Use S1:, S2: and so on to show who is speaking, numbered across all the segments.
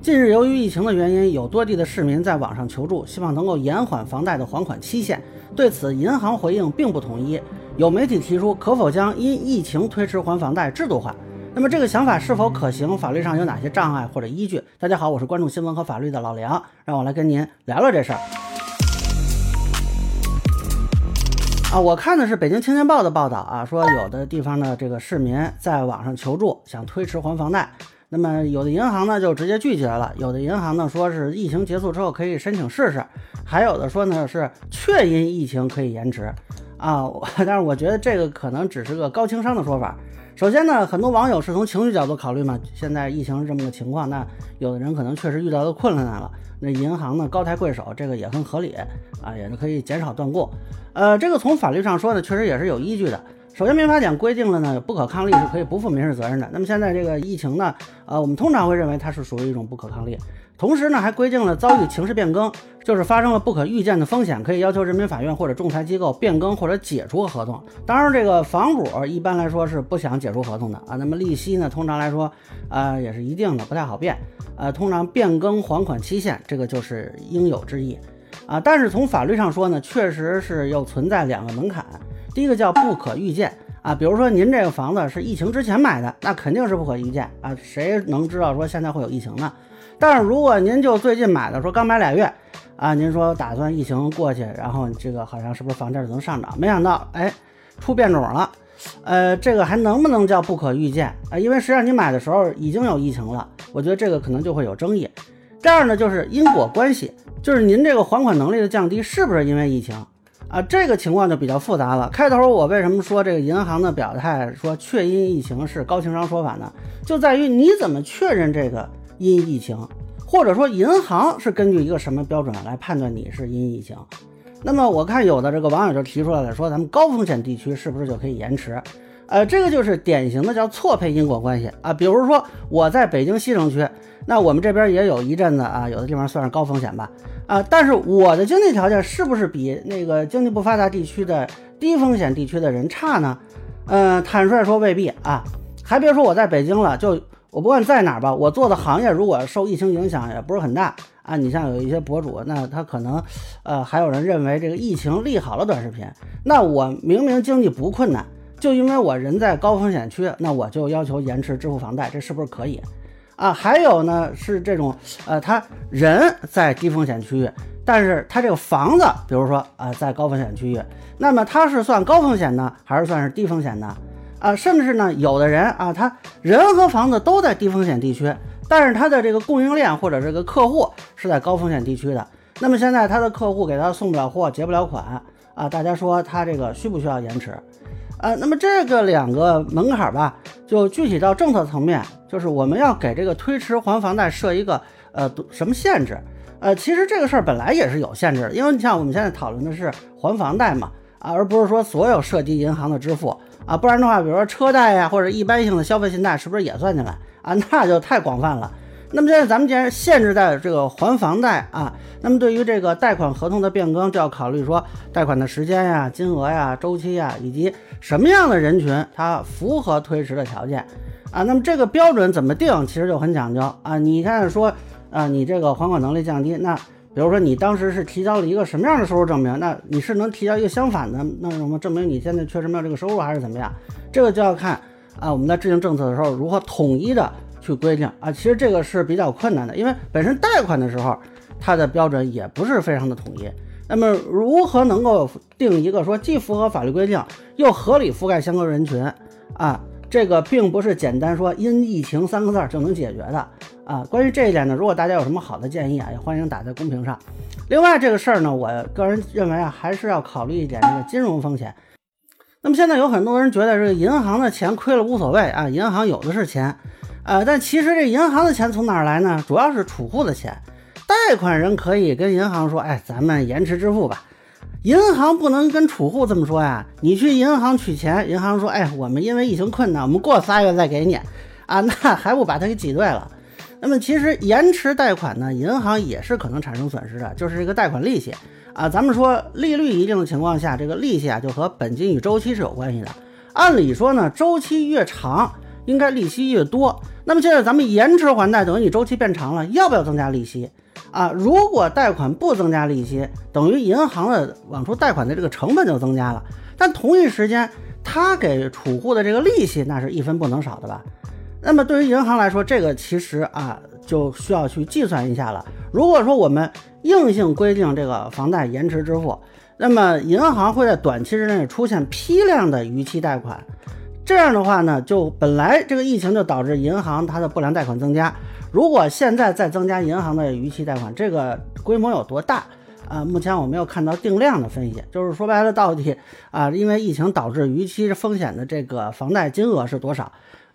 S1: 近日，由于疫情的原因，有多地的市民在网上求助，希望能够延缓房贷的还款期限。对此，银行回应并不统一。有媒体提出，可否将因疫情推迟还房贷制度化？那么，这个想法是否可行？法律上有哪些障碍或者依据？大家好，我是关注新闻和法律的老梁，让我来跟您聊聊这事儿。啊，我看的是北京青年报的报道啊，说有的地方的这个市民在网上求助，想推迟还房贷。那么有的银行呢就直接拒绝了，有的银行呢说是疫情结束之后可以申请试试，还有的说呢是确因疫情可以延迟啊。但是我觉得这个可能只是个高情商的说法。首先呢，很多网友是从情绪角度考虑嘛，现在疫情是这么个情况，那有的人可能确实遇到的困难了，那银行呢高抬贵手，这个也很合理啊，也是可以减少断供。呃，这个从法律上说呢，确实也是有依据的。首先，民法典规定了呢，不可抗力是可以不负民事责任的。那么现在这个疫情呢，呃，我们通常会认为它是属于一种不可抗力。同时呢，还规定了遭遇情势变更，就是发生了不可预见的风险，可以要求人民法院或者仲裁机构变更或者解除合同。当然，这个房主一般来说是不想解除合同的啊。那么利息呢，通常来说，呃，也是一定的，不太好变。呃，通常变更还款期限，这个就是应有之义啊。但是从法律上说呢，确实是又存在两个门槛。第一个叫不可预见啊，比如说您这个房子是疫情之前买的，那肯定是不可预见啊，谁能知道说现在会有疫情呢？但是如果您就最近买的，说刚买俩月啊，您说打算疫情过去，然后这个好像是不是房价就能上涨？没想到哎，出变种了，呃，这个还能不能叫不可预见啊？因为实际上你买的时候已经有疫情了，我觉得这个可能就会有争议。第二呢，就是因果关系，就是您这个还款能力的降低是不是因为疫情？啊，这个情况就比较复杂了。开头我为什么说这个银行的表态说确因疫情是高情商说法呢？就在于你怎么确认这个因疫情，或者说银行是根据一个什么标准来判断你是因疫情？那么我看有的这个网友就提出来了，说咱们高风险地区是不是就可以延迟？呃，这个就是典型的叫错配因果关系啊。比如说我在北京西城区。那我们这边也有一阵子啊，有的地方算是高风险吧，啊，但是我的经济条件是不是比那个经济不发达地区的低风险地区的人差呢？嗯，坦率说未必啊。还别说我在北京了，就我不管在哪儿吧，我做的行业如果受疫情影响也不是很大啊。你像有一些博主，那他可能，呃，还有人认为这个疫情利好了短视频，那我明明经济不困难，就因为我人在高风险区，那我就要求延迟支付房贷，这是不是可以？啊，还有呢，是这种，呃，他人在低风险区域，但是他这个房子，比如说啊，在高风险区域，那么他是算高风险呢，还是算是低风险呢？啊，甚至呢，有的人啊，他人和房子都在低风险地区，但是他的这个供应链或者这个客户是在高风险地区的，那么现在他的客户给他送不了货，结不了款啊，大家说他这个需不需要延迟？呃，那么这个两个门槛吧，就具体到政策层面，就是我们要给这个推迟还房贷设一个呃什么限制？呃，其实这个事儿本来也是有限制的，因为你像我们现在讨论的是还房贷嘛，啊，而不是说所有涉及银行的支付啊，不然的话，比如说车贷呀，或者一般性的消费信贷，是不是也算进来啊？那就太广泛了。那么现在咱们既然限制在这个还房贷啊，那么对于这个贷款合同的变更，就要考虑说贷款的时间呀、金额呀、周期呀，以及什么样的人群它符合推迟的条件啊。那么这个标准怎么定，其实就很讲究啊。你看说啊，你这个还款能力降低，那比如说你当时是提交了一个什么样的收入证明，那你是能提交一个相反的，那什么证明你现在确实没有这个收入，还是怎么样？这个就要看啊，我们在制定政策的时候如何统一的。去规定啊，其实这个是比较困难的，因为本身贷款的时候，它的标准也不是非常的统一。那么如何能够定一个说既符合法律规定，又合理覆盖相关人群啊？这个并不是简单说因疫情三个字就能解决的啊。关于这一点呢，如果大家有什么好的建议啊，也欢迎打在公屏上。另外这个事儿呢，我个人认为啊，还是要考虑一点这个金融风险。那么现在有很多人觉得这个银行的钱亏了无所谓啊，银行有的是钱。呃，但其实这银行的钱从哪儿来呢？主要是储户的钱。贷款人可以跟银行说：“哎，咱们延迟支付吧。”银行不能跟储户这么说呀。你去银行取钱，银行说：“哎，我们因为疫情困难，我们过仨月再给你。”啊，那还不把它给挤兑了？那么其实延迟贷款呢，银行也是可能产生损失的，就是这个贷款利息啊。咱们说利率一定的情况下，这个利息啊就和本金与周期是有关系的。按理说呢，周期越长。应该利息越多。那么现在咱们延迟还贷，等于你周期变长了，要不要增加利息啊？如果贷款不增加利息，等于银行的往出贷款的这个成本就增加了。但同一时间，他给储户的这个利息那是一分不能少的吧？那么对于银行来说，这个其实啊就需要去计算一下了。如果说我们硬性规定这个房贷延迟支付，那么银行会在短期之内出现批量的逾期贷款。这样的话呢，就本来这个疫情就导致银行它的不良贷款增加。如果现在再增加银行的逾期贷款，这个规模有多大啊？目前我没有看到定量的分析。就是说白了，到底啊，因为疫情导致逾期风险的这个房贷金额是多少？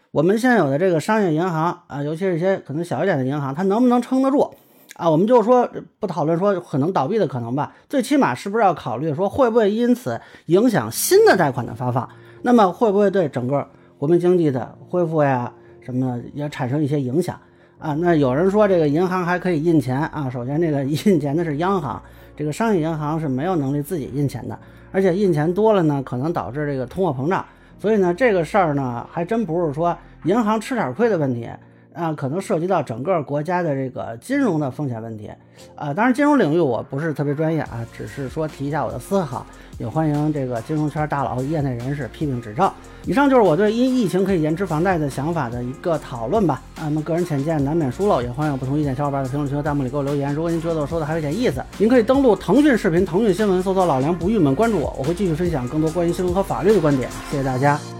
S1: 我们现有的这个商业银行啊，尤其是一些可能小一点的银行，它能不能撑得住啊？我们就说不讨论说可能倒闭的可能吧，最起码是不是要考虑说会不会因此影响新的贷款的发放？那么会不会对整个国民经济的恢复呀什么也产生一些影响啊？那有人说这个银行还可以印钱啊，首先这个印钱的是央行，这个商业银行是没有能力自己印钱的，而且印钱多了呢，可能导致这个通货膨胀，所以呢这个事儿呢还真不是说银行吃点亏的问题。啊，可能涉及到整个国家的这个金融的风险问题，啊，当然金融领域我不是特别专业啊，只是说提一下我的思考，也欢迎这个金融圈大佬、业内人士批评指正。以上就是我对因疫情可以延迟房贷的想法的一个讨论吧。啊，那么个人浅见难免疏漏，也欢迎有不同意见小伙伴在评论区和弹幕里给我留言。如果您觉得我说的还有点意思，您可以登录腾讯视频、腾讯新闻，搜索“老梁不郁闷”，关注我，我会继续分享更多关于新闻和法律的观点。谢谢大家。